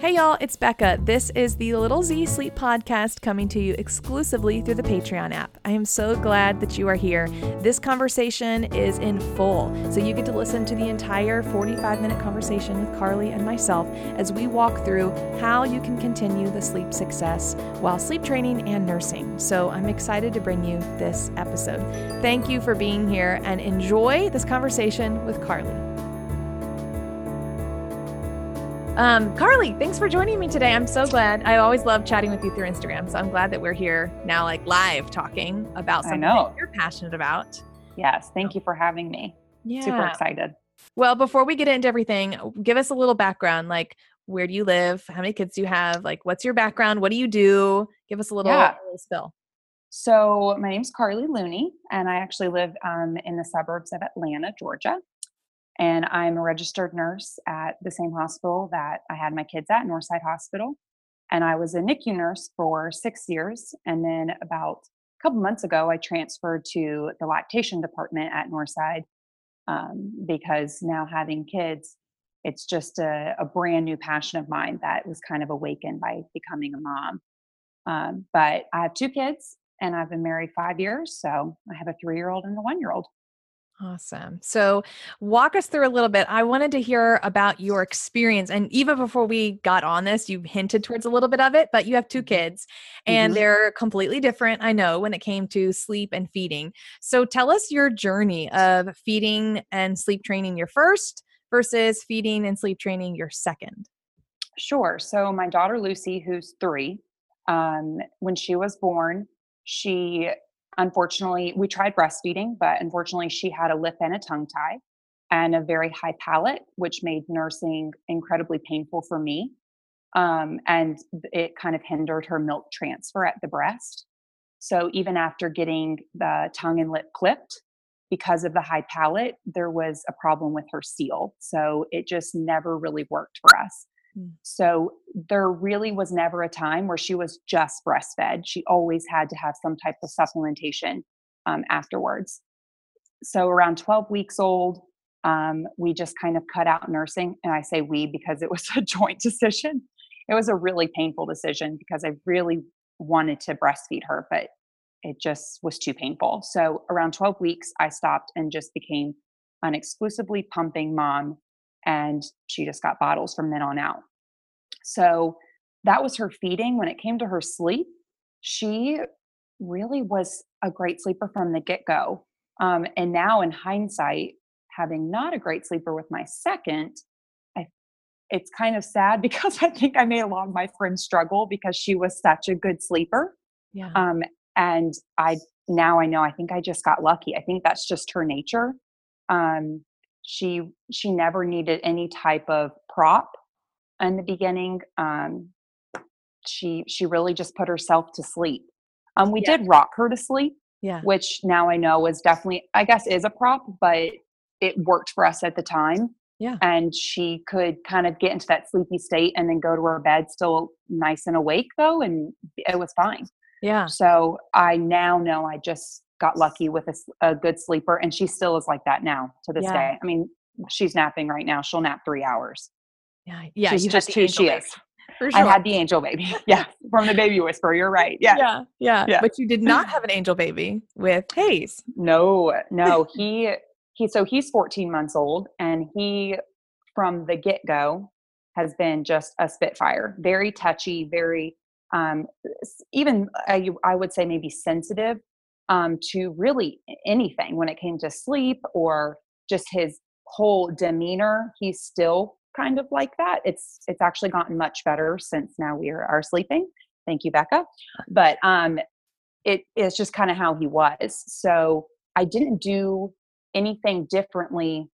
Hey y'all, it's Becca. This is the Little Z Sleep Podcast coming to you exclusively through the Patreon app. I am so glad that you are here. This conversation is in full, so you get to listen to the entire 45 minute conversation with Carly and myself as we walk through how you can continue the sleep success while sleep training and nursing. So I'm excited to bring you this episode. Thank you for being here and enjoy this conversation with Carly. Um, Carly, thanks for joining me today. I'm so glad. I always love chatting with you through Instagram. So I'm glad that we're here now, like live talking about something that you're passionate about. Yes. Thank you for having me. Yeah. Super excited. Well, before we get into everything, give us a little background. Like, where do you live? How many kids do you have? Like, what's your background? What do you do? Give us a little, yeah. a little spill. So, my name's Carly Looney, and I actually live um, in the suburbs of Atlanta, Georgia and I'm a registered nurse at the same hospital that I had my kids at, Northside Hospital. And I was a NICU nurse for six years. And then about a couple months ago, I transferred to the lactation department at Northside um, because now having kids, it's just a, a, brand new passion of mine that was kind of awakened by becoming a mom. Um, but I have two kids and I've been married five years. So I have a three year old and a one year old. Awesome. So, walk us through a little bit. I wanted to hear about your experience. And even before we got on this, you hinted towards a little bit of it, but you have two mm-hmm. kids and mm-hmm. they're completely different, I know, when it came to sleep and feeding. So, tell us your journey of feeding and sleep training your first versus feeding and sleep training your second. Sure. So, my daughter Lucy, who's three, um, when she was born, she Unfortunately, we tried breastfeeding, but unfortunately, she had a lip and a tongue tie and a very high palate, which made nursing incredibly painful for me. Um, and it kind of hindered her milk transfer at the breast. So even after getting the tongue and lip clipped, because of the high palate, there was a problem with her seal. So it just never really worked for us. Mm. So there really was never a time where she was just breastfed. She always had to have some type of supplementation um, afterwards. So around 12 weeks old, um, we just kind of cut out nursing. And I say we because it was a joint decision. It was a really painful decision because I really wanted to breastfeed her, but it just was too painful. So around 12 weeks, I stopped and just became an exclusively pumping mom and she just got bottles from then on out. So that was her feeding. When it came to her sleep, she really was a great sleeper from the get go. Um, and now, in hindsight, having not a great sleeper with my second, I, it's kind of sad because I think I made a lot of my friends struggle because she was such a good sleeper. Yeah. Um, and I now I know I think I just got lucky. I think that's just her nature. Um, she she never needed any type of prop in the beginning. Um, she she really just put herself to sleep. Um, we yeah. did rock her to sleep, yeah, which now I know is definitely I guess is a prop, but it worked for us at the time. Yeah. And she could kind of get into that sleepy state and then go to her bed still nice and awake though and it was fine. Yeah. So I now know I just got lucky with a, a, good sleeper and she still is like that now to this yeah. day i mean she's napping right now she'll nap three hours yeah yeah she's just who she baby. is sure. i had the angel baby yeah from the baby whisperer you're right yeah. yeah yeah yeah but you did not have an angel baby with hayes no no he he so he's 14 months old and he from the get-go has been just a spitfire very touchy very um, even I, I would say maybe sensitive um, to really anything when it came to sleep or just his whole demeanor. He's still kind of like that. It's it's actually gotten much better since now we are, are sleeping. Thank you, Becca. But um, it is just kind of how he was. So I didn't do anything differently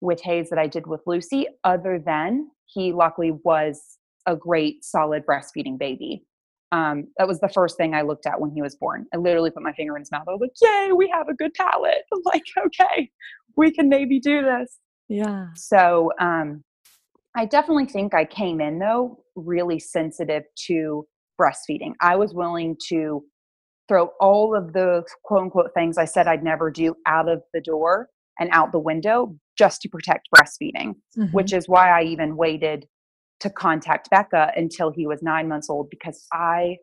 with Hayes that I did with Lucy, other than he luckily was a great, solid breastfeeding baby um, that was the first thing I looked at when he was born. I literally put my finger in his mouth. I was like, "Yay, we have a good palate!" I'm like, "Okay, we can maybe do this." Yeah. So um, I definitely think I came in though really sensitive to breastfeeding. I was willing to throw all of the quote unquote things I said I'd never do out of the door and out the window just to protect breastfeeding, mm-hmm. which is why I even waited to contact Becca until he was nine months old because I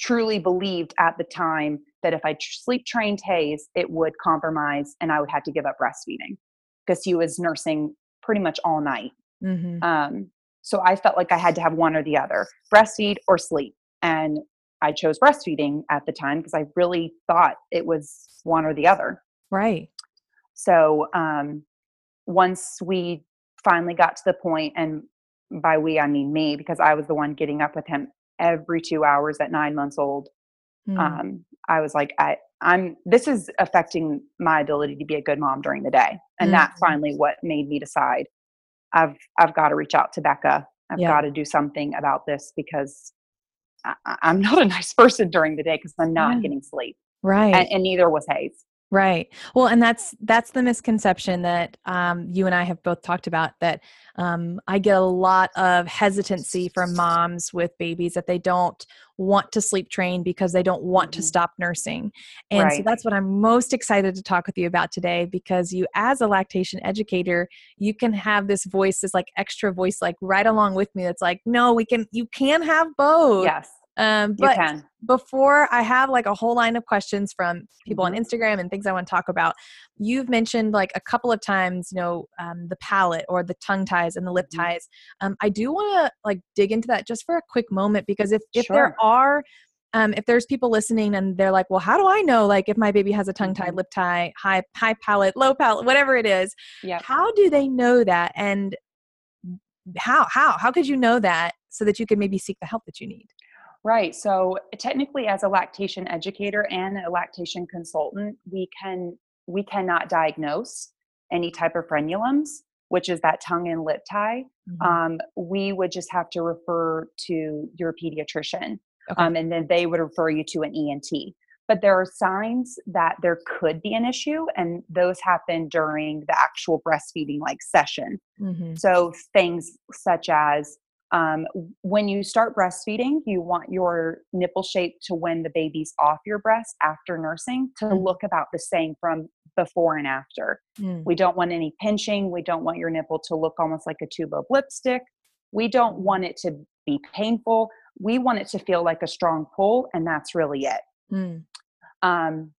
truly believed at the time that if I sleep trained Hayes, it would compromise and I would have to give up breastfeeding because he was nursing pretty much all night. Mm-hmm. Um, so I felt like I had to have one or the other breastfeed or sleep. And I chose breastfeeding at the time because I really thought it was one or the other. Right. So um, once we finally got to the point, and by we, I mean me, because I was the one getting up with him every two hours at nine months old. Mm. Um, I was like, I, I'm. This is affecting my ability to be a good mom during the day, and mm. that's finally what made me decide. I've I've got to reach out to Becca. I've yeah. got to do something about this because I, am not a nice person during the day because I'm not yeah. getting sleep. Right, and, and neither was Hayes. Right. Well, and that's that's the misconception that um, you and I have both talked about. That um, I get a lot of hesitancy from moms with babies that they don't want to sleep train because they don't want mm-hmm. to stop nursing, and right. so that's what I'm most excited to talk with you about today. Because you, as a lactation educator, you can have this voice, this like extra voice, like right along with me. That's like, no, we can. You can have both. Yes. Um, but before I have like a whole line of questions from people mm-hmm. on Instagram and things I want to talk about, you've mentioned like a couple of times, you know, um, the palate or the tongue ties and the lip mm-hmm. ties. Um, I do want to like dig into that just for a quick moment because if if sure. there are um, if there's people listening and they're like, well, how do I know like if my baby has a tongue tie, mm-hmm. lip tie, high high palate, low palate, whatever it is? Yep. How do they know that? And how how how could you know that so that you could maybe seek the help that you need? Right. So technically as a lactation educator and a lactation consultant, we can we cannot diagnose any type of frenulums, which is that tongue and lip tie. Mm-hmm. Um, we would just have to refer to your pediatrician. Okay. Um, and then they would refer you to an ENT. But there are signs that there could be an issue, and those happen during the actual breastfeeding like session. Mm-hmm. So things such as um, when you start breastfeeding, you want your nipple shape to when the baby's off your breast after nursing to mm. look about the same from before and after. Mm. We don't want any pinching. We don't want your nipple to look almost like a tube of lipstick. We don't want it to be painful. We want it to feel like a strong pull, and that's really it. Mm. Um,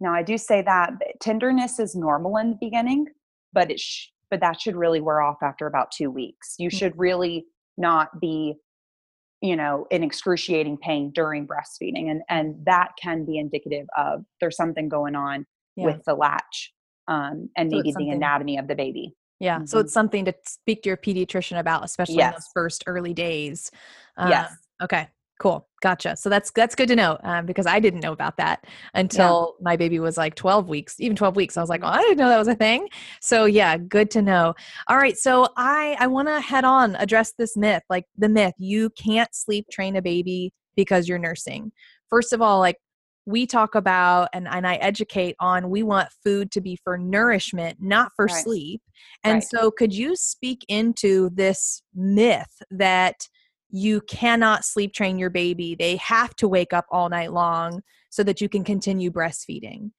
now, I do say that tenderness is normal in the beginning, but it sh- but that should really wear off after about two weeks. You mm. should really not be you know in excruciating pain during breastfeeding and and that can be indicative of there's something going on yeah. with the latch um, and so maybe the anatomy of the baby yeah mm-hmm. so it's something to speak to your pediatrician about especially yes. in those first early days uh, yes okay Cool. Gotcha. So that's that's good to know um, because I didn't know about that until yeah. my baby was like 12 weeks, even 12 weeks. I was like, oh, I didn't know that was a thing. So yeah, good to know. All right. So I I want to head on address this myth, like the myth you can't sleep train a baby because you're nursing. First of all, like we talk about and, and I educate on we want food to be for nourishment, not for right. sleep. And right. so could you speak into this myth that you cannot sleep train your baby. They have to wake up all night long so that you can continue breastfeeding.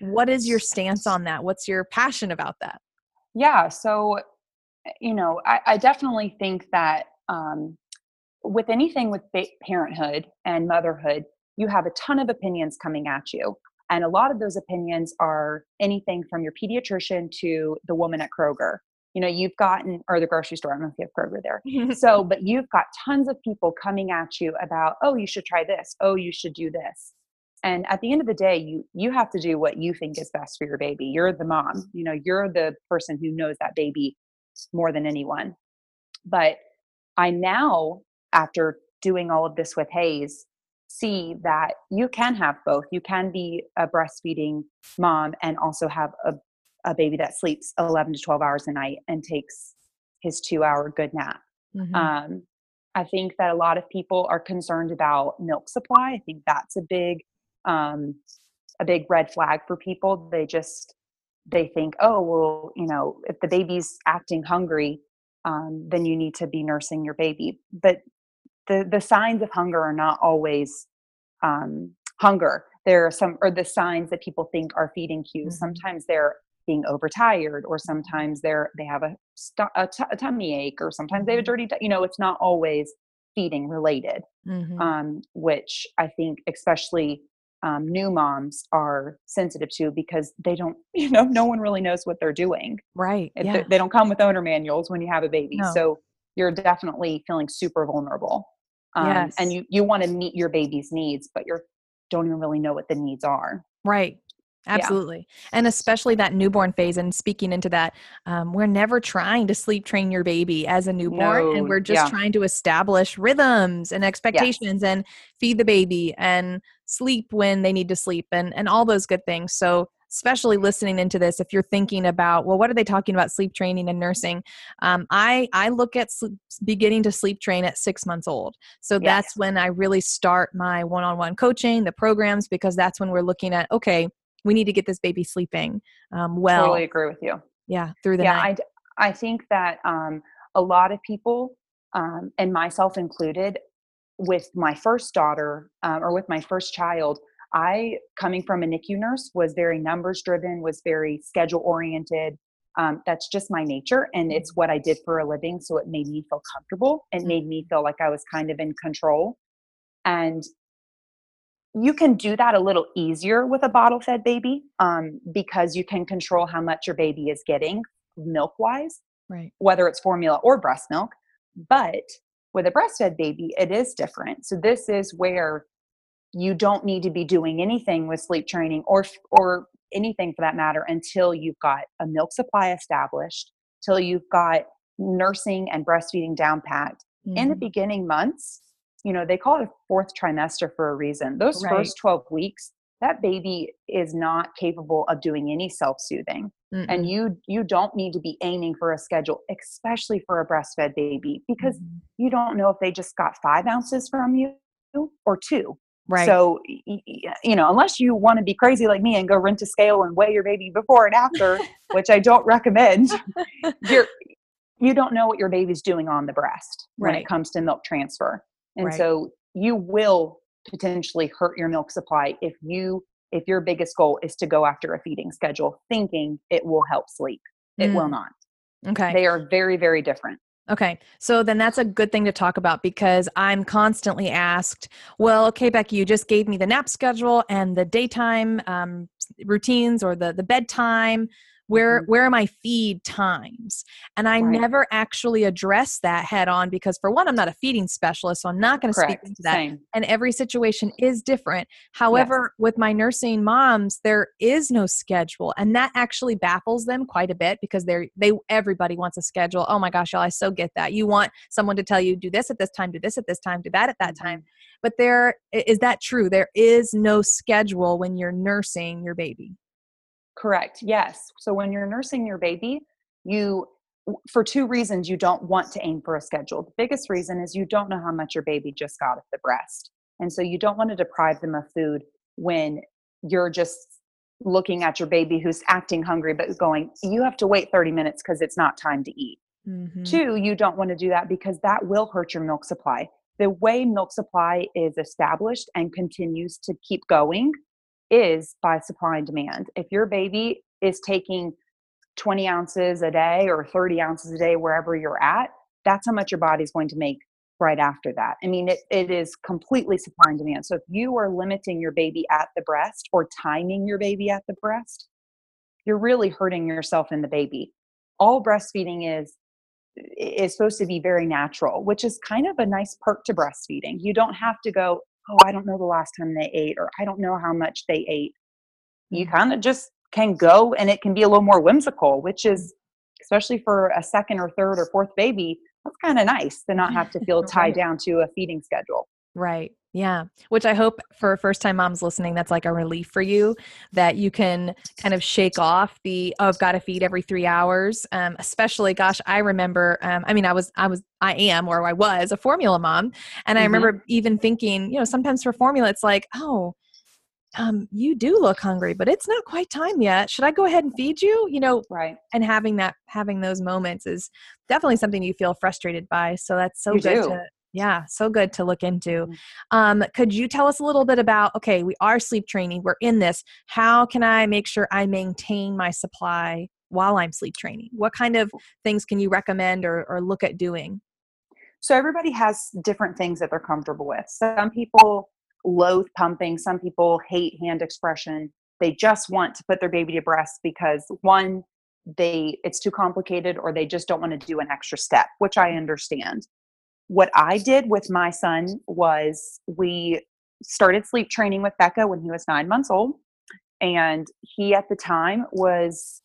What is your stance on that? What's your passion about that? Yeah, so, eh, you know, I, I definitely think that um, with anything with parenthood and motherhood, you have a ton of opinions coming at you. And a lot of those opinions are anything from your pediatrician to the woman at Kroger you know you've gotten or the grocery store i don't know if you have kroger there. So but you've got tons of people coming at you about oh you should try this. Oh you should do this. And at the end of the day you you have to do what you think is best for your baby. You're the mom you know you're the person who knows that baby more than anyone. But i now after doing all of this with hayes see that you can have both. You can be a breastfeeding mom and also have a a baby that sleeps 11 to 12 hours a night and takes his two hour good nap. Mm-hmm. Um, I think that a lot of people are concerned about milk supply. I think that's a big, um, a big red flag for people. They just they think, oh well, you know, if the baby's acting hungry, um, then you need to be nursing your baby. But the the signs of hunger are not always um, hunger. There are some or the signs that people think are feeding cues. Mm-hmm. Sometimes they're being overtired or sometimes they're they have a, a, t- a tummy ache or sometimes they have a Mm-hmm. dirty t- you know it's not always feeding related Mhm. um, which i think especially um, new moms are sensitive to because they don't you know no one really knows what they're doing right. Yeah. they, they don't come with owner manuals when you have a baby No. so you're definitely feeling super vulnerable um, Yes. and you you want to meet your baby's needs but you don't even really know what the needs are Right. Absolutely. And especially that newborn phase. And speaking into that, um, we're never trying to sleep train your baby as a newborn. and we're just yeah. trying to establish rhythms and expectations and feed the baby and sleep when they need to sleep and, and all those good things. So, especially listening into this, if you're thinking about, well, what are they talking about sleep training and nursing? Um, I, I look at sleep, beginning to sleep train at six months old. So that's when I really start my one on one coaching, the programs, because that's when we're looking at, okay, we need to get this baby sleeping um, well. totally agree with you Yeah, through the yeah night. I, I think that um, a lot of people um, and myself included with my first daughter um, or with my first child i coming from a nicu nurse was very numbers driven was very schedule oriented um, that's just my nature and it's what i did for a living so it made me feel comfortable it made me feel like i was kind of in control and you can do that a little easier with a bottle fed baby um, because you can control how much your baby is getting milk wise, right. whether it's formula or breast milk. But with a breastfed baby, it is different. So this is where you don't need to be doing anything with sleep training or or anything for that matter until you've got a milk supply established, till you've got nursing and breastfeeding down packed. In the Mhm. beginning months, you know, they call it a fourth trimester for a reason. Those Right. first 12 weeks, that baby is not capable of doing any self-soothing Mm-mm. and you you don't need to be aiming for a schedule especially for a breastfed baby because Mhm. you don't know if they just got five ounces from you or two right. so you know unless you want to be crazy like me and go rent a scale and weigh your baby before and after which i don't recommend you're you don't know what your baby's doing on the breast when it comes to milk transfer and Right. so you will potentially hurt your milk supply if you if your biggest goal is to go after a feeding schedule thinking it will help sleep it will Mm. not okay. they are very very different Okay. So then that's a good thing to talk about because I'm constantly asked, well, okay, Becky, you just gave me the nap schedule and the daytime um, routines or the, the bedtime. Where, Mhm. where are my feed times? And I Right. never actually address that head on because, for one, I'm not a feeding specialist, so I'm not going to speak into that. same and every situation is different. However, with my nursing moms, there is no schedule, and that actually baffles them quite a bit because they're they everybody wants a schedule. Oh my gosh, y'all, I so get that. You want someone to tell you do this at this time, do this at this time, do that at that Mhm. time. But there is that true? There is no schedule when you're nursing your baby. Correct. Yes. So when you're nursing your baby, you for two reasons you don't want to aim for a schedule. The biggest reason is you don't know how much your baby just got at the breast. And so you don't want to deprive them of food when you're just looking at your baby who's acting hungry but going, you have to wait 30 minutes because it's not time to eat. Mhm. Two, you don't want to do that because that will hurt your milk supply. The way milk supply is established and continues to keep going is by supply and demand. If your baby is taking 20 ounces a day or 30 ounces a day, wherever you're at, that's how much your body's going to make right after that. I mean, it, it is completely supply and demand. So if you are limiting your baby at the breast or timing your baby at the breast, you're really hurting yourself and the baby. All breastfeeding is is supposed to be very natural, which is kind of a nice perk to breastfeeding. You don't have to go, oh, I don't know the last time they ate, or I don't know how much they ate. You Mhm. kind of just can go and it can be a little more whimsical, which is, especially for a second or third or fourth baby, that's kind of nice to not have to feel tied down to a feeding schedule. Right. Yeah. Which I hope for first time moms listening, that's like a relief for you that you can kind of shake off the, oh, I've got to feed every three hours. Um, especially, gosh, I remember, um, I mean, I was, I was, I am, or I was a formula mom. And I Mhm. remember even thinking, you know, sometimes for formula, it's like, oh, um, you do look hungry, but it's not quite time yet. Should I go ahead and feed you? You know, Right. and having that, having those moments is definitely something you feel frustrated by. So that's so You good do. to, Yeah, so good to look into. Mhm. Um, could you tell us a little bit about okay, we are sleep training, we're in this. How can I make sure I maintain my supply while I'm sleep training? What kind of things can you recommend or, or look at doing? So everybody has different things that they're comfortable with. Some people loathe pumping, some people hate hand expression. They just want to put their baby to breast because one, they it's too complicated or they just don't want to do an extra step, which I understand. What I did with my son was we started sleep training with Becca when he was 9 months old and he at the time was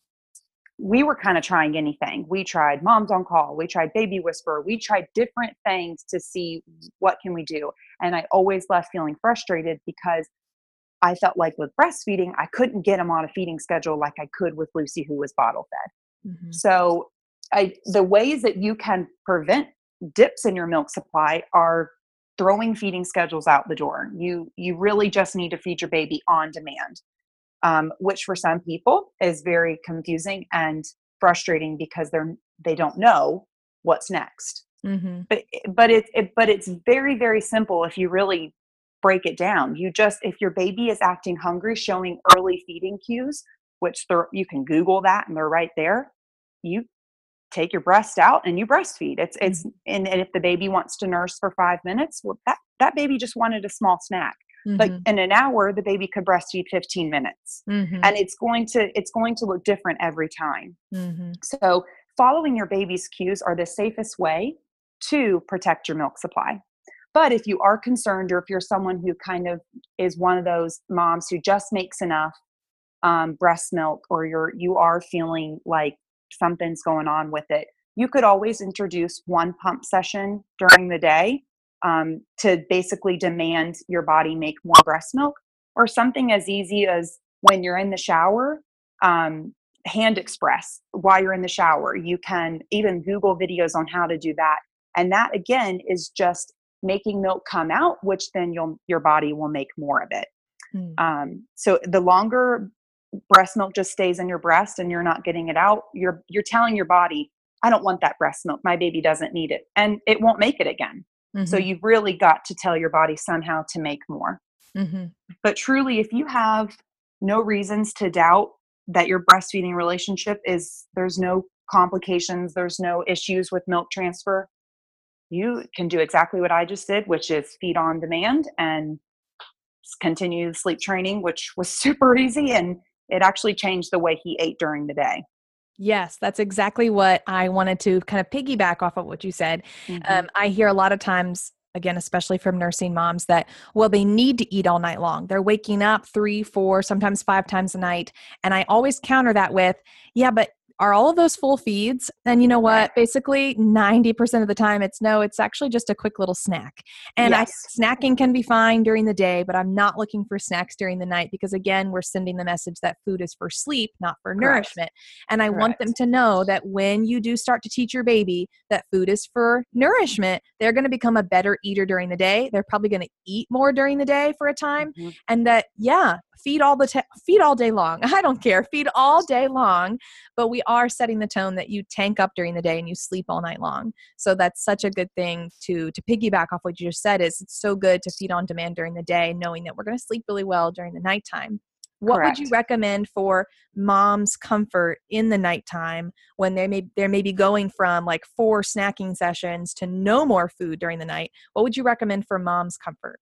we were kind of trying anything. We tried moms on call, we tried baby whisper, we tried different things to see what can we do. And I always left feeling frustrated because I felt like with breastfeeding, I couldn't get him on a feeding schedule like I could with Lucy who was bottle fed. Mhm. So I the ways that you can prevent dips in your milk supply are throwing feeding schedules out the door. You you really just need to feed your baby on demand um, which for some people is very confusing and frustrating because they're they don't know what's next. Mhm. But but it's it, but it's very very simple if you really break it down. You just if your baby is acting hungry, showing early feeding cues, which you can Google that and they're right there. You take your breast out and you breastfeed. It's it's and, and if the baby wants to nurse for five minutes, well that that baby just wanted a small snack like Mhm. in an hour the baby could breastfeed 15 minutes Mhm. and it's going to it's going to look different every time Mhm. so following your baby's cues are the safest way to protect your milk supply but if you are concerned or if you're someone who kind of is one of those moms who just makes enough um, breast milk or you're you are feeling like something's going on with it you could always introduce one pump session during the day um, to basically demand your body make more breast milk or something as easy as when you're in the shower um, hand express while you're in the shower you can even google videos on how to do that and that again is just making milk come out which then you'll your body will make more of it Mm. um, so the longer breast milk just stays in your breast and you're not getting it out you're you're telling your body i don't want that breast milk my baby doesn't need it and it won't make it again so Mhm. you've really got to tell your body somehow to make more Mhm. but truly if you have no reasons to doubt that your breastfeeding relationship is there's no complications there's no issues with milk transfer you can do exactly what i just did which is feed on demand and continue sleep training which was super easy and it actually changed the way he ate during the day Yes, that's exactly what I wanted to kind of piggyback off of what you said. Um, I hear a lot of times, again, especially from nursing moms, that, well, they need to eat all night long. They're waking up three, four, sometimes five times a night. And I always counter that with, yeah, but are all of those full feeds? And you know what? Basically, 90% of the time, it's no, it's actually just a quick little snack. And Yes. I, snacking can be fine during the day, but I'm not looking for snacks during the night because, again, we're sending the message that food is for sleep, not for Correct. nourishment. And I want them to know that when you do start to teach your baby that food is for nourishment, they're going to become a better eater during the day. They're probably going to eat more during the day for a time. Mhm. And that, yeah, feed all the ta- feed all day long. I don't care. Feed all day long. But we are setting the tone that you tank up during the day and you sleep all night long. So that's such a good thing to to piggyback off what you just said is it's so good to feed on demand during the day, knowing that we're going to sleep really well during the nighttime. What would you recommend for mom's comfort in the nighttime when they may they may be going from like four snacking sessions to no more food during the night? What would you recommend for mom's comfort?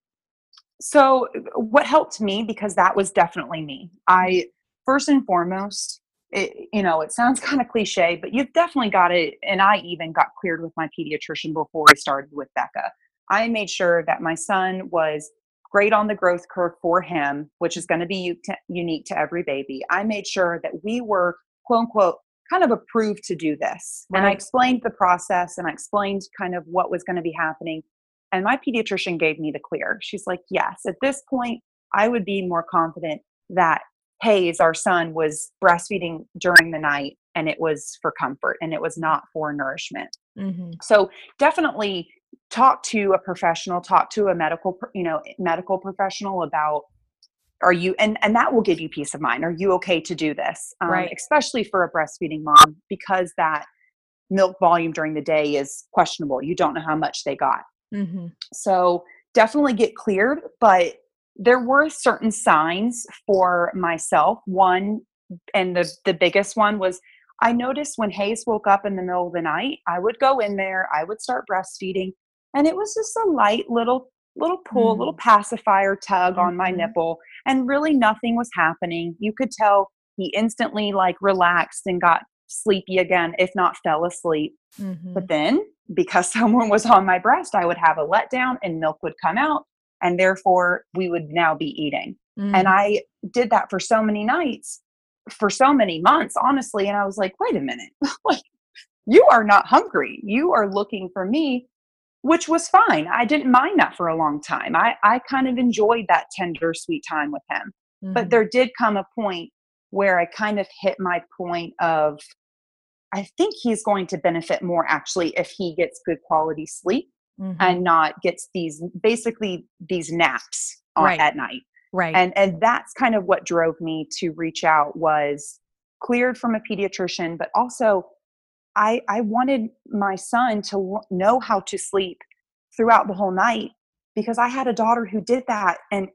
So, what helped me because that was definitely me. Mm-hmm. I first and foremost, it, you know, it sounds kind of cliche, but you've definitely got it. And I even got cleared with my pediatrician before I started with Becca. I made sure that my son was great on the growth curve for him, which is going to be unique to every baby. I made sure that we were, quote unquote, kind of approved to do this. And I explained the process and I explained kind of what was going to be happening. And my pediatrician gave me the clear. She's like, yes, at this point, I would be more confident that Hayes, our son, was breastfeeding during the night and it was for comfort and it was not for nourishment. Mm-hmm. So definitely talk to a professional, talk to a medical, you know, medical professional about are you and and that will give you peace of mind. Are you okay to do this? Um, Right. Especially for a breastfeeding mom because that milk volume during the day is questionable. You don't know how much they got. Mm-hmm. So definitely get cleared, but there were certain signs for myself. One, and the, the biggest one was I noticed when Hayes woke up in the middle of the night, I would go in there, I would start breastfeeding, and it was just a light little little pull, mm-hmm. little pacifier tug mm-hmm. on my mm-hmm. nipple, and really nothing was happening. You could tell he instantly like relaxed and got sleepy again, if not fell asleep. Mm-hmm. But then, because someone was on my breast, I would have a letdown and milk would come out, and therefore we would now be eating. Mm-hmm. And I did that for so many nights, for so many months, honestly. And I was like, wait a minute, like you are not hungry. You are looking for me, which was fine. I didn't mind that for a long time. I, I kind of enjoyed that tender, sweet time with him. Mm-hmm. But there did come a point where I kind of hit my point of I think he's going to benefit more actually if he gets good quality sleep mm-hmm. and not gets these basically these naps right. at night. Right. And and that's kind of what drove me to reach out was cleared from a pediatrician, but also I I wanted my son to know how to sleep throughout the whole night because I had a daughter who did that and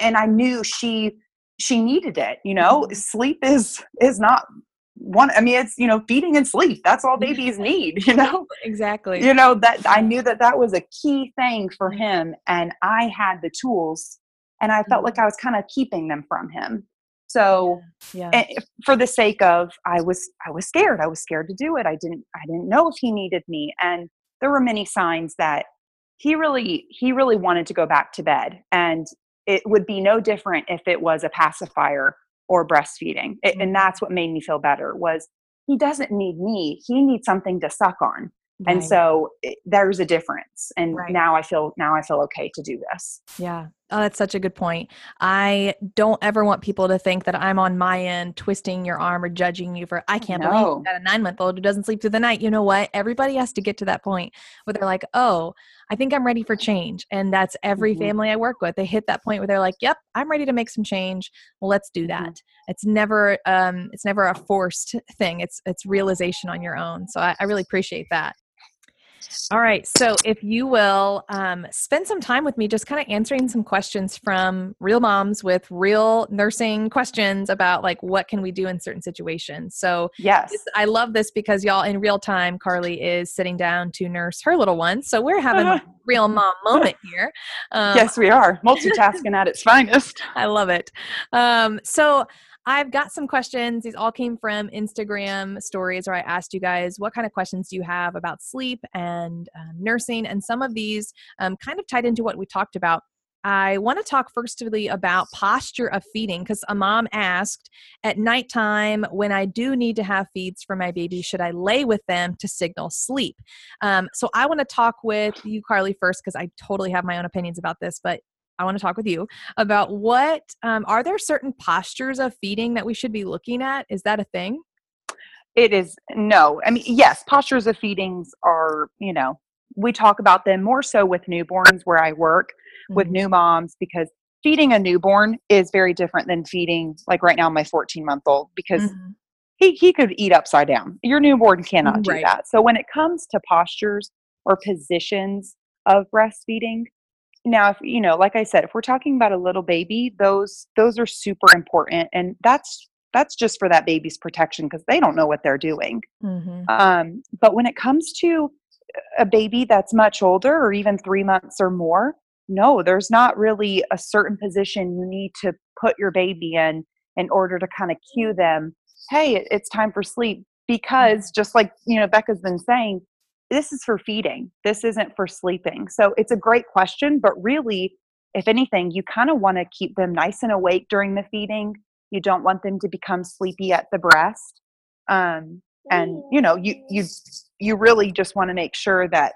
and I knew she she needed it you know mm-hmm. sleep is is not one i mean it's you know feeding and sleep that's all babies need you know exactly you know that i knew that that was a key thing for mm-hmm. him and i had the tools and i felt like mm-hmm. i was kind of keeping them from him so yeah. yeah. for the sake of i was i was scared i was scared to do it i didn't i didn't know if he needed me and there were many signs that he really he really wanted to go back to bed and it would be no different if it was a pacifier or breastfeeding it, and mm-hmm. that's what made me feel better was he doesn't need me he needs something to suck on right. and so it, there's a difference and right. now i feel now i feel okay to do this yeah Oh, that's such a good point. I don't ever want people to think that I'm on my end twisting your arm or judging you for, I can't no. believe that a nine month old who doesn't sleep through the night. You know what? Everybody has to get to that point where they're like, oh, I think I'm ready for change. And that's every mm-hmm. family I work with. They hit that point where they're like, yep, I'm ready to make some change. Well, let's do mm-hmm. that. Mm-hmm. It's never, um, it's never a forced thing. It's, it's realization on your own. So I, I really appreciate that. All right. So, if you will um, spend some time with me just kind of answering some questions from real moms with real nursing questions about like what can we do in certain situations. So, yes, this, I love this because y'all in real time, Carly is sitting down to nurse her little one. So, we're having a real mom moment here. Um, yes, we are multitasking at its finest. I love it. Um, so, I've got some questions. These all came from Instagram stories where I asked you guys what kind of questions do you have about sleep and um, nursing, and some of these um, kind of tied into what we talked about. I want to talk firstly about posture of feeding because a mom asked at nighttime when I do need to have feeds for my baby, should I lay with them to signal sleep? Um, so I want to talk with you, Carly, first because I totally have my own opinions about this, but I want to talk with you about what um, are there certain postures of feeding that we should be looking at? Is that a thing? It is no. I mean, yes, postures of feedings are, you know, we talk about them more so with newborns where I work mm-hmm. with new moms because feeding a newborn is very different than feeding like right now my 14 month old because mm-hmm. he, he could eat upside down. Your newborn cannot do right. that. So when it comes to postures or positions of breastfeeding, now if you know like i said if we're talking about a little baby those those are super important and that's that's just for that baby's protection because they don't know what they're doing mm-hmm. um, but when it comes to a baby that's much older or even three months or more no there's not really a certain position you need to put your baby in in order to kind of cue them hey it's time for sleep because just like you know becca's been saying this is for feeding. This isn't for sleeping. So it's a great question, but really, if anything, you kind of want to keep them nice and awake during the feeding. You don't want them to become sleepy at the breast. Um, and you know, you you you really just want to make sure that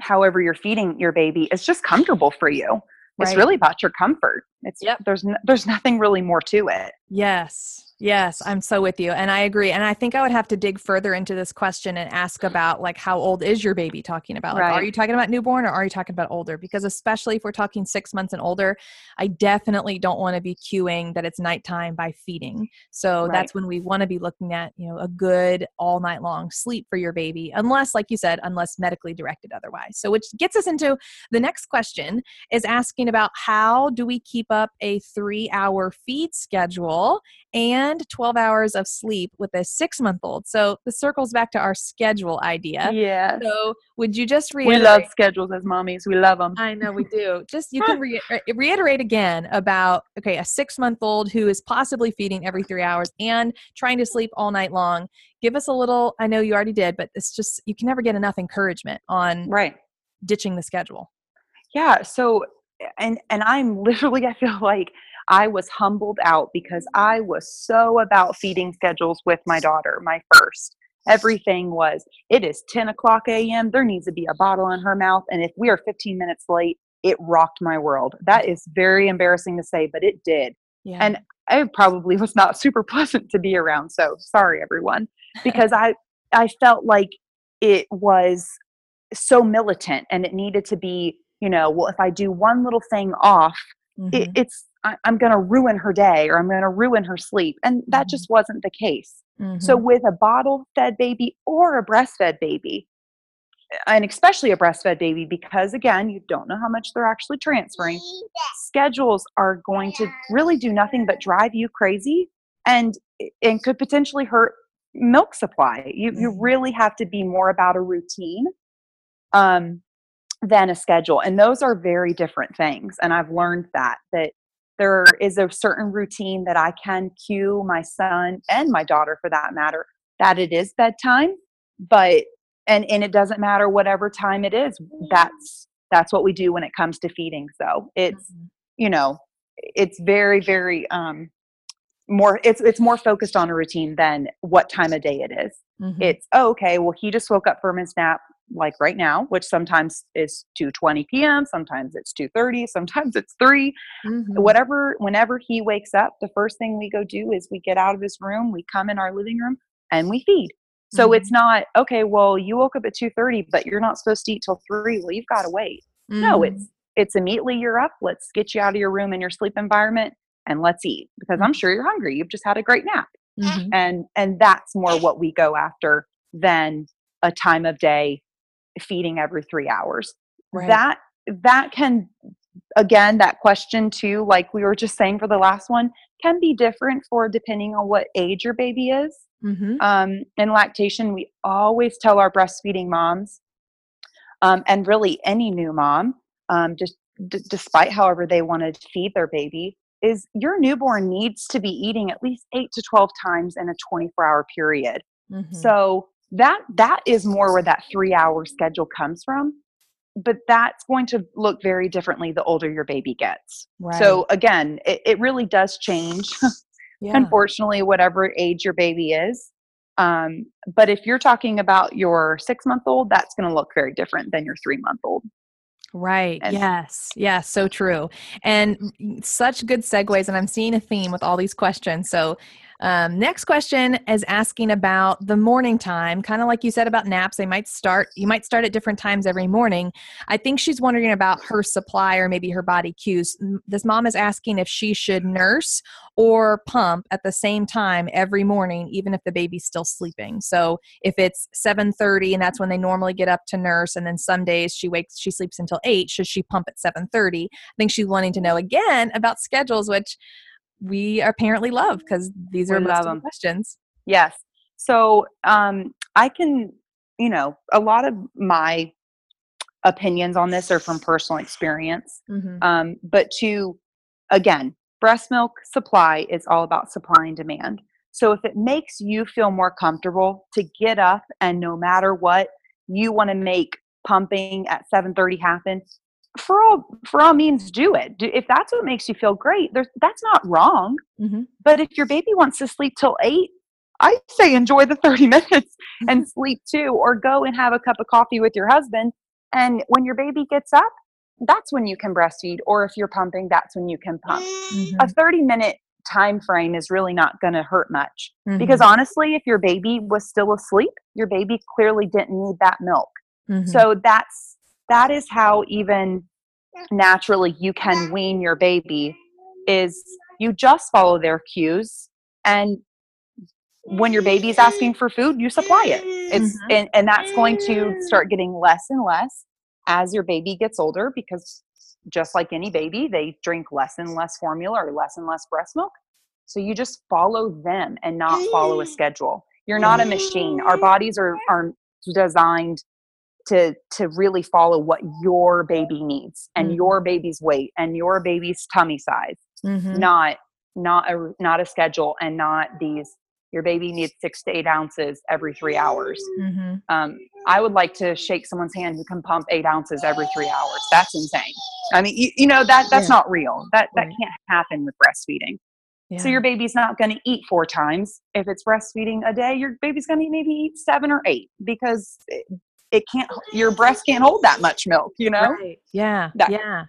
however you're feeding your baby is just comfortable for you. Right. It's really about your comfort. It's yep. there's there's nothing really more to it. Yes. Yes, I'm so with you. And I agree. And I think I would have to dig further into this question and ask mm-hmm. about like how old is your baby talking about? Like, Right. are you talking about newborn or are you talking about older? Because especially if we're talking six months and older, I definitely don't want to be cueing that it's nighttime by feeding. So Right. that's when we want to be looking at, you know, a good all night long sleep for your baby, unless, like you said, unless medically directed otherwise. So which gets us into the next question is asking about how do we keep up a three hour feed schedule and 12 hours of sleep with a six month old. So this circles back to our schedule idea. Yeah. So would you just reiterate? We love schedules as mommies. We love them. I know we do. Just you can re- re- reiterate again about okay, a six month old who is possibly feeding every three hours and trying to sleep all night long. Give us a little. I know you already did, but it's just you can never get enough encouragement on Right. ditching the schedule. Yeah. So, and and I'm literally, I feel like I was humbled out because I was so about feeding schedules with my daughter, my first. Everything was, it is 10 o'clock a.m. There needs to be a bottle in her mouth. And if we are 15 minutes late, it rocked my world. That is very embarrassing to say, but it did. Yeah. And it probably was not super pleasant to be around. So sorry, everyone, because I I felt like it was so militant and it needed to be, you know, well, if I do one little thing off, it, Mhm. it's I, I'm going to ruin her day or I'm going to ruin her sleep, and that Mhm. just wasn't the case. Mhm. So with a bottle fed baby or a breastfed baby, and especially a breastfed baby, because again, you don't know how much they're actually transferring, schedules are going to really do nothing but drive you crazy and and could potentially hurt milk supply. You you Mhm. really have to be more about a routine um than a schedule. And those are very different things. And I've learned that that there is a certain routine that I can cue my son and my daughter for that matter that it is bedtime, but and and it doesn't matter whatever time it is. That's that's what we do when it comes to feeding. So it's Mhm. you know it's very very um more it's it's more focused on a routine than what time of day it is Mhm. it's oh, okay well he just woke up from his nap like right now which sometimes is 2:20 p.m. sometimes it's 2:30 sometimes it's 3 Mhm. whatever whenever he wakes up the first thing we go do is we get out of his room we come in our living room and we feed so it's not okay well you woke up at 2:30 but you're not supposed to eat till 3 well you've got to wait no Mhm. it's it's immediately you're up let's get you out of your room and your sleep environment and let's eat because i'm sure you're hungry you've just had a great nap Mhm. and and that's more what we go after than a time of day feeding every 3 hours Right. that that can again that question too like we were just saying for the last one can be different for depending on what age your baby is Mhm. um, in lactation, we always tell our breastfeeding moms, um, and really any new mom, um, just d- despite however they want to feed their baby, is your newborn needs to be eating at least eight to twelve times in a twenty-four hour period. Mhm. So that that is more where that three-hour schedule comes from. But that's going to look very differently the older your baby gets. So again, it, it really does change yeah. unfortunately, whatever age your baby is. Um, but if you're talking about your six month old, that's going to look very different than your three month old. Right. And- yes. Yes. So true. And mm, such good segues. And I'm seeing a theme with all these questions. So, um, next question is asking about the morning time, kind of like you said about naps. They might start, you might start at different times every morning. I think she's wondering about her supply or maybe her body cues. This mom is asking if she should nurse or pump at the same time every morning, even if the baby's still sleeping. So if it's 7:30 and that's when they normally get up to nurse, and then some days she wakes, she sleeps until eight. Should she pump at 7:30? I think she's wanting to know again about schedules, which we apparently love because these are We love questions. Yes. So um, I can, you know, a lot of my opinions on this are from personal experience. Mm-hmm. Um, but to, again, breast milk supply is all about supply and demand. So if it makes you feel more comfortable to get up and no matter what, you want to make pumping at 7:30 happen, for all for all means do it. Do, if that's what makes you feel great, there's that's not wrong. Mm-hmm. But if your baby wants to sleep till 8, I say enjoy the 30 minutes and sleep too or go and have a cup of coffee with your husband and when your baby gets up, that's when you can breastfeed or if you're pumping, that's when you can pump Mhm. a 30 minute time frame is really not going to hurt much Mhm. because honestly if your baby was still asleep your baby clearly didn't need that milk Mhm. so that's that is how even naturally you can wean your baby is you just follow their cues and when your baby is asking for food you supply it. It's Mhm. and, and that's going to start getting less and less as your baby gets older because just like any baby they drink less and less formula or less and less breast milk. So you just follow them and not follow a schedule. You're not a machine. Our bodies are are designed to to really follow what your baby needs and Mhm. your baby's weight and your baby's tummy size Mhm. not not a not a schedule and not these your baby needs six to eight ounces every three hours Mhm. um, i would like to shake someone's hand who can pump eight ounces every three hours that's insane i mean you, you know that that's Yeah. not real that that Right. can't happen with breastfeeding Yeah. so your baby's not going to eat four times if it's breastfeeding a day your baby's going to maybe eat seven or eight because it, can't your breast can't hold that much milk you know Right. Yeah. That- yeah.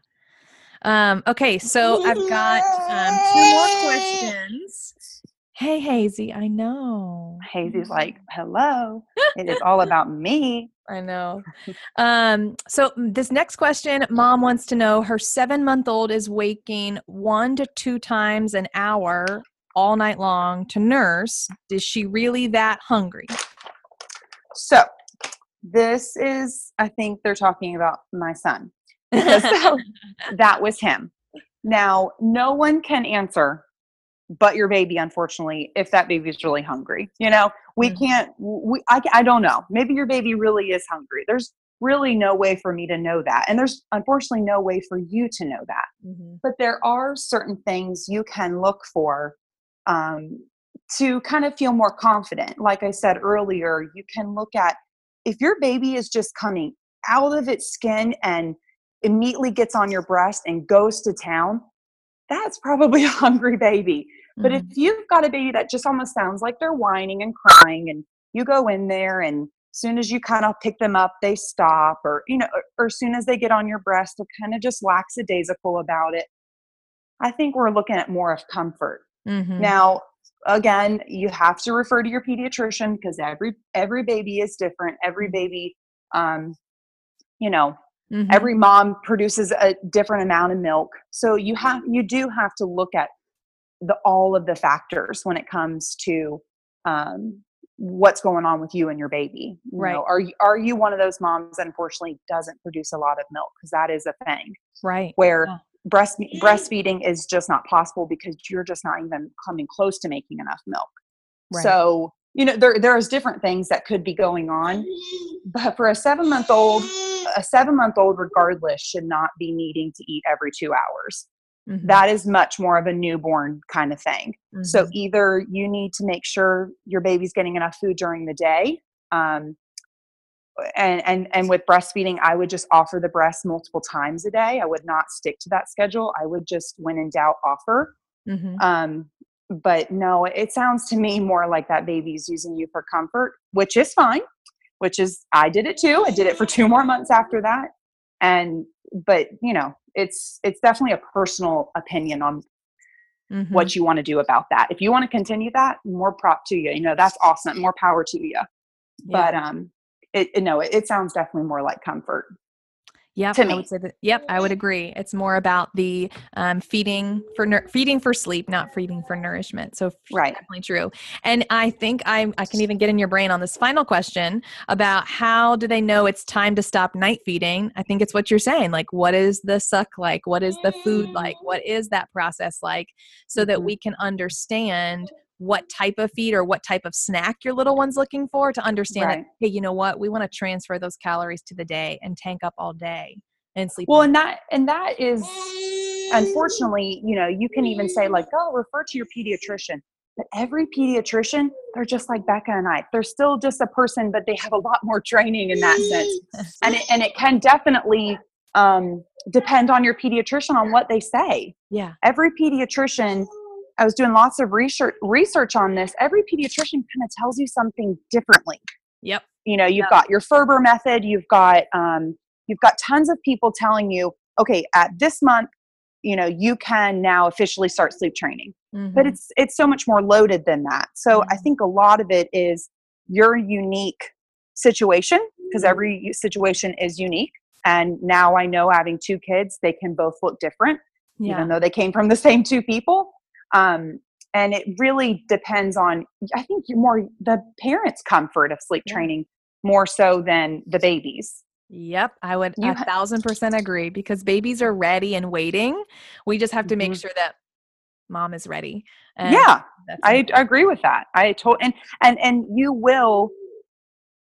Um, okay, so I've got um, two more questions. Hey, Hazy, I know. hazy's like hello it is all about me I know. Um, so this next question, mom wants to know her seven month old is waking one to two times an hour all night long to nurse. Is she really that hungry? So this is, I think they're talking about my son. Because that, was him. Now, no one can answer but your baby, unfortunately, if that baby's really hungry. You know, we Mhm. can't, we, I, I don't know. Maybe your baby really is hungry. There's really no way for me to know that. And there's unfortunately no way for you to know that Mhm. but there are certain things you can look for um, to kind of feel more confident. Like I said earlier, you can look at if your baby is just coming out of its skin and immediately gets on your breast and goes to town, that's probably a hungry baby. But if Mhm. you've got a baby that just almost sounds like they're whining and crying, and you go in there and as soon as you kind of pick them up, they stop, or you know, or, or as soon as they get on your breast, they're kind of just lackadaisical about it. I think we're looking at more of comfort. Mhm. Now, again, you have to refer to your pediatrician because every every baby is different. Every baby, um, you know, Mhm. every mom produces a different amount of milk so you have you do have to look at the all of the factors when it comes to um, what's going on with you and your baby you Right. know, are you are you one of those moms that unfortunately doesn't produce a lot of milk because that is a thing right. where Yeah. Breast breastfeeding is just not possible because you're just not even coming close to making enough milk Right. so you know there there's different things that could be going on but for a seven month old a seven month old regardless should not be needing to eat every two hours Mhm. that is much more of a newborn kind of thing so Mhm. either you need to make sure your baby's getting enough food during the day um, and and and with breastfeeding i would just offer the breast multiple times a day i would not stick to that schedule i would just when in doubt offer Mhm. um, but no, it sounds to me more like that baby's using you for comfort, which is fine. Which is I did it too. I did it for two more months after that, and but you know, it's it's definitely a personal opinion on Mhm. what you want to do about that. If you want to continue that, more prop to you. You know, that's awesome. More power to you. Yeah. But um, it, it no, it, it sounds definitely more like comfort. Yep, to I me. would say that. Yep, I would agree. It's more about the um, feeding for feeding for sleep, not feeding for nourishment. So Right. definitely true. And I think I I can even get in your brain on this final question about how do they know it's time to stop night feeding? I think it's what you're saying. Like, what is the suck like? What is the food like? What is that process like? So that Mhm. we can understand what type of feed or what type of snack your little one's looking for to understand Right. that hey you know what we want to transfer those calories to the day and tank up all day and sleep Well, and that and that is unfortunately, you know, you can even say like, oh, refer to your pediatrician. But every pediatrician, they're just like Becca and I. They're still just a person, but they have a lot more training in that sense. And it, and it can definitely um, depend on your pediatrician on what they say. yeah Every pediatrician, I was doing lots of research research on this. Every pediatrician kind of tells you something differently yep you know you've Yep. got your ferber method you've got um, you've got tons of people telling you okay at this month you know you can now officially start sleep training Mhm. but it's it's so much more loaded than that so i Mhm. think a lot of it is your unique situation because Mm-hmm. every situation is unique and now i know having two kids they can both look different yeah. even though they came from the same two people um, and it really depends on i think you're more the parents comfort of sleep training more so than the babies Yep, I would You a thousand percent agree because babies are ready and waiting. We just have to make Mhm. sure that mom is ready. And yeah I agree with that. I told and and and you will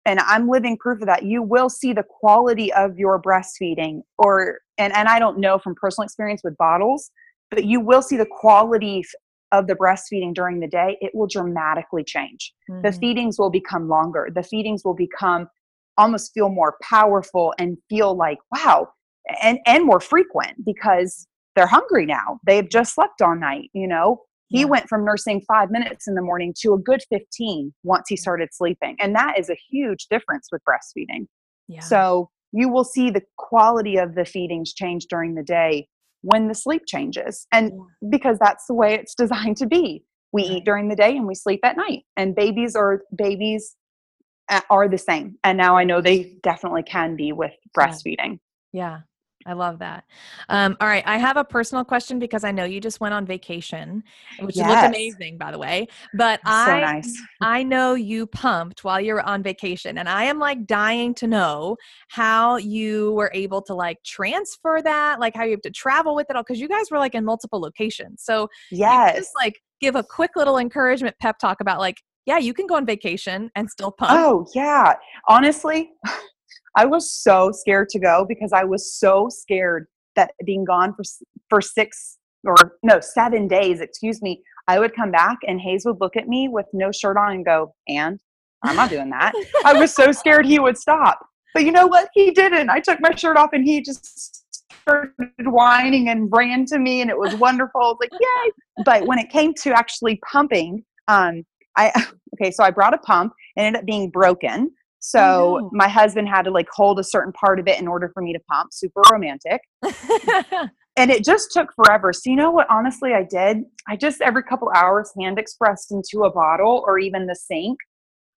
and I'm living proof of that. You will see the quality of your breastfeeding or and and I don't know from personal experience with bottles, but you will see the quality of the breastfeeding during the day. It will dramatically change. The Mhm. feedings will become longer. The feedings will become almost feel more powerful and feel like wow and and more frequent because they're hungry now. They've just slept all night, you know he Yeah. went from nursing five minutes in the morning to a good 15 once he started sleeping. And that is a huge difference with breastfeeding. Yeah. So you will see the quality of the feedings change during the day when the sleep changes. And Yeah. because that's the way it's designed to be. We Right. eat during the day and we sleep at night. And babies are babies uh, are the same. And now I know they definitely can be with breastfeeding. Yeah, I love that. Um, all right, I have a personal question because I know you just went on vacation, which looked Yes. amazing, by the way. But So I, nice. I know you pumped while you were on vacation, and I am like dying to know how you were able to like transfer that, like how you have to travel with it all, because you guys were like in multiple locations. So Yes. just like give a quick little encouragement pep talk about like, yeah, you can go on vacation and still pump. Oh, yeah. Honestly, I was so scared to go because I was so scared that being gone for for 6 or no, 7 days, excuse me, I would come back and Hayes would look at me with no shirt on and go, "And I'm not doing that." I was so scared he would stop. But you know what? He didn't. I took my shirt off and he just started whining and ran to me and it was wonderful. Was like, yay. But when it came to actually pumping, um, I okay, so I brought a pump, it ended up being broken. So my husband had to like hold a certain part of it in order for me to pump. Super romantic. And it just took forever. So you know what honestly I did? I just every couple hours hand expressed into a bottle or even the sink.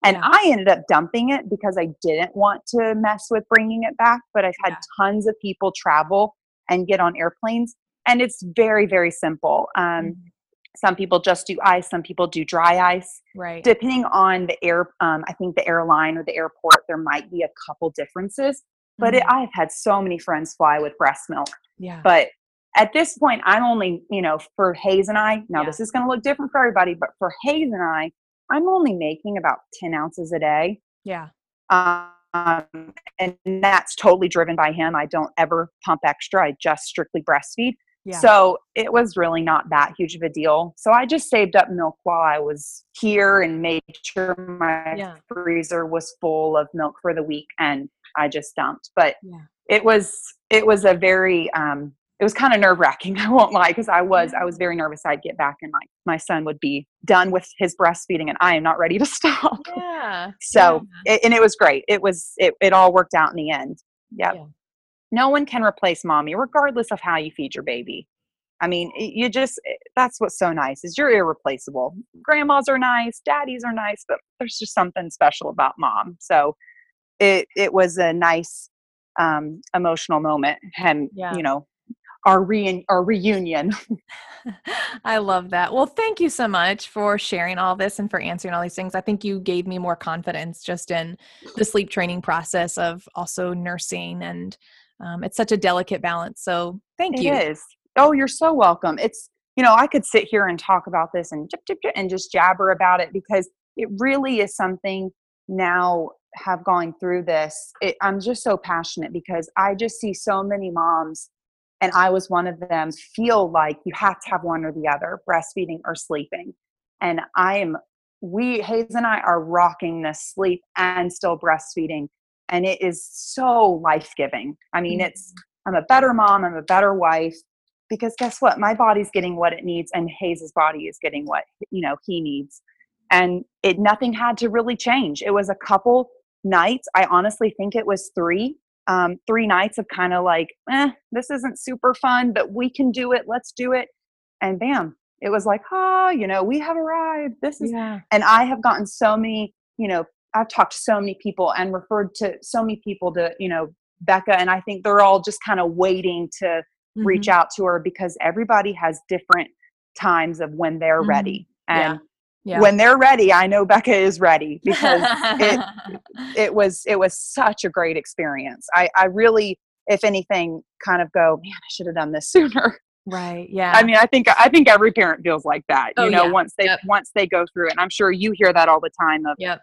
And Yeah. I ended up dumping it because I didn't want to mess with bringing it back. But I've had Yeah. tons of people travel and get on airplanes. And it's very, very simple. Um, Mhm. Some people just do ice, some people do dry ice. right. Depending on the air, um, I think the airline or the airport, there might be a couple differences. But it, Mhm. I've had so many friends fly with breast milk. yeah. But at this point, I'm only, you know, for Hayes and I, now Yeah. this is going to look different for everybody, but for Hayes and I, I'm only making about 10 ounces a day. yeah. Um, and that's totally driven by him. I don't ever pump extra, I just strictly breastfeed. Yeah. So it was really not that huge of a deal. So I just saved up milk while I was here and made sure my Yeah. freezer was full of milk for the week and I just dumped. But Yeah. it was it was a very um it was kind of nerve wracking, I won't lie, because I was I was very nervous I'd get back and my my son would be done with his breastfeeding and I am not ready to stop. Yeah. So it, and it was great. It was it, it all worked out in the end. Yep. Yeah. No one can replace mommy, regardless of how you feed your baby. I mean, you just eh, that's what's so nice is you're irreplaceable. Grandmas are nice, daddies are nice, but there's just something special about mom. So it it was a nice um emotional moment and Yeah. you know our re our reunion. I love that. Well, thank you so much for sharing all this and for answering all these things. I think you gave me more confidence just in the sleep training process of also nursing, and um, it's such a delicate balance. So, thank It you. is. Oh, you're so welcome. It's, you know, I could sit here and talk about this and jip, jip, jip, and just jabber about it because it really is something now have gone through this. It, I'm just so passionate because I just see so many moms, and I was one of them, feel like you have to have one or the other, breastfeeding or sleeping. And I am, we, Hayes and I are rocking this sleep and still breastfeeding. And it is so life giving. I mean, it's, I'm a better mom, I'm a better wife because guess what? My body's getting what it needs and Hayes's body is getting what, you know, he needs. And it nothing had to really change. It was a couple nights. I honestly think it was three. Um, three nights of kind of like, eh, this isn't super fun, but we can do it. Let's do it. And bam, it was like, oh, you know, we have arrived. This is, Yeah. and I have gotten so many, you know, I've talked to so many people and referred to so many people to, you know, Becca, and I think they're all just kind of waiting to reach Mhm. out to her because everybody has different times of when they're Mhm. ready. Yeah. And Yeah. when they're ready, I know Becca is ready because it it was it was such a great experience. I I really, if anything, kind of go, man, I should have done this sooner. right. Yeah. I mean, I think I think every parent feels like that. Oh, you know, yeah. once they Yep. once they go through it, and I'm sure you hear that all the time. Of, yep.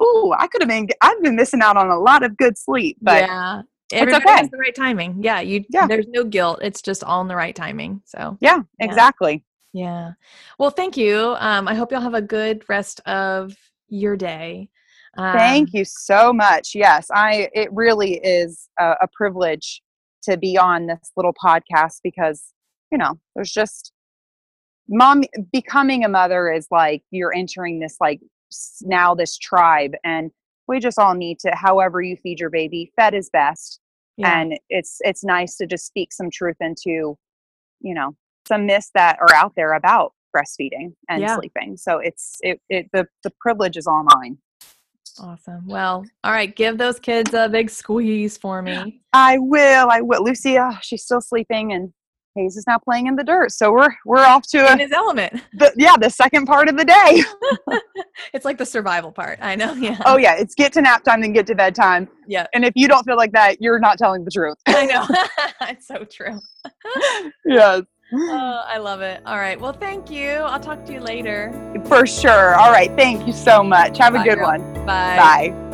Oh, I could have been, I've been missing out on a lot of good sleep, but yeah. Everybody okay. the right timing. Yeah. You. Yeah. There's no guilt. It's just all in the right timing. So. yeah, Yeah. exactly. Yeah. Well, thank you. Um, I hope you'll have a good rest of your day. Thank Um, you so much. Yes, I it really is a, a privilege to be on this little podcast because you know there's just mom becoming a mother is like you're entering this like now this tribe and we just all need to however you feed your baby fed is best Yeah. and it's it's nice to just speak some truth into you know some myths that are out there about breastfeeding and Yeah. sleeping so it's it, it the the privilege is all mine Awesome. Well, all right. Give those kids a big squeeze for me. I will. I will. Lucy, uh, she's still sleeping, and Hayes is now playing in the dirt. So we're we're off to In a, his element. the, yeah the second part of the day. It's like the survival part. I know. Yeah. oh yeah, it's get to nap time, then get to bedtime. yeah. And if you don't feel like that, you're not telling the truth. I know. it's so true. yes, Oh, I love it. All right. Well, thank you. I'll talk to you later. for sure. All right, thank you so much. Have a good girl. one. Bye. Bye.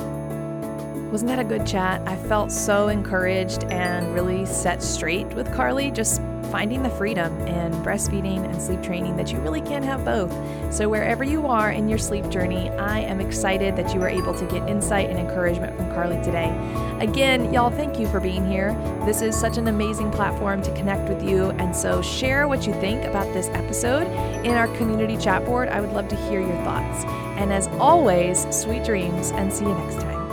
Wasn't that a good chat? I felt so encouraged and really set straight with Carly, just finding the freedom in breastfeeding and sleep training that you really can have both. So, wherever you are in your sleep journey, I am excited that you were able to get insight and encouragement from Carly today. Again, y'all, thank you for being here. This is such an amazing platform to connect with you. And so, share what you think about this episode in our community chat board. I would love to hear your thoughts. And as always, sweet dreams and see you next time.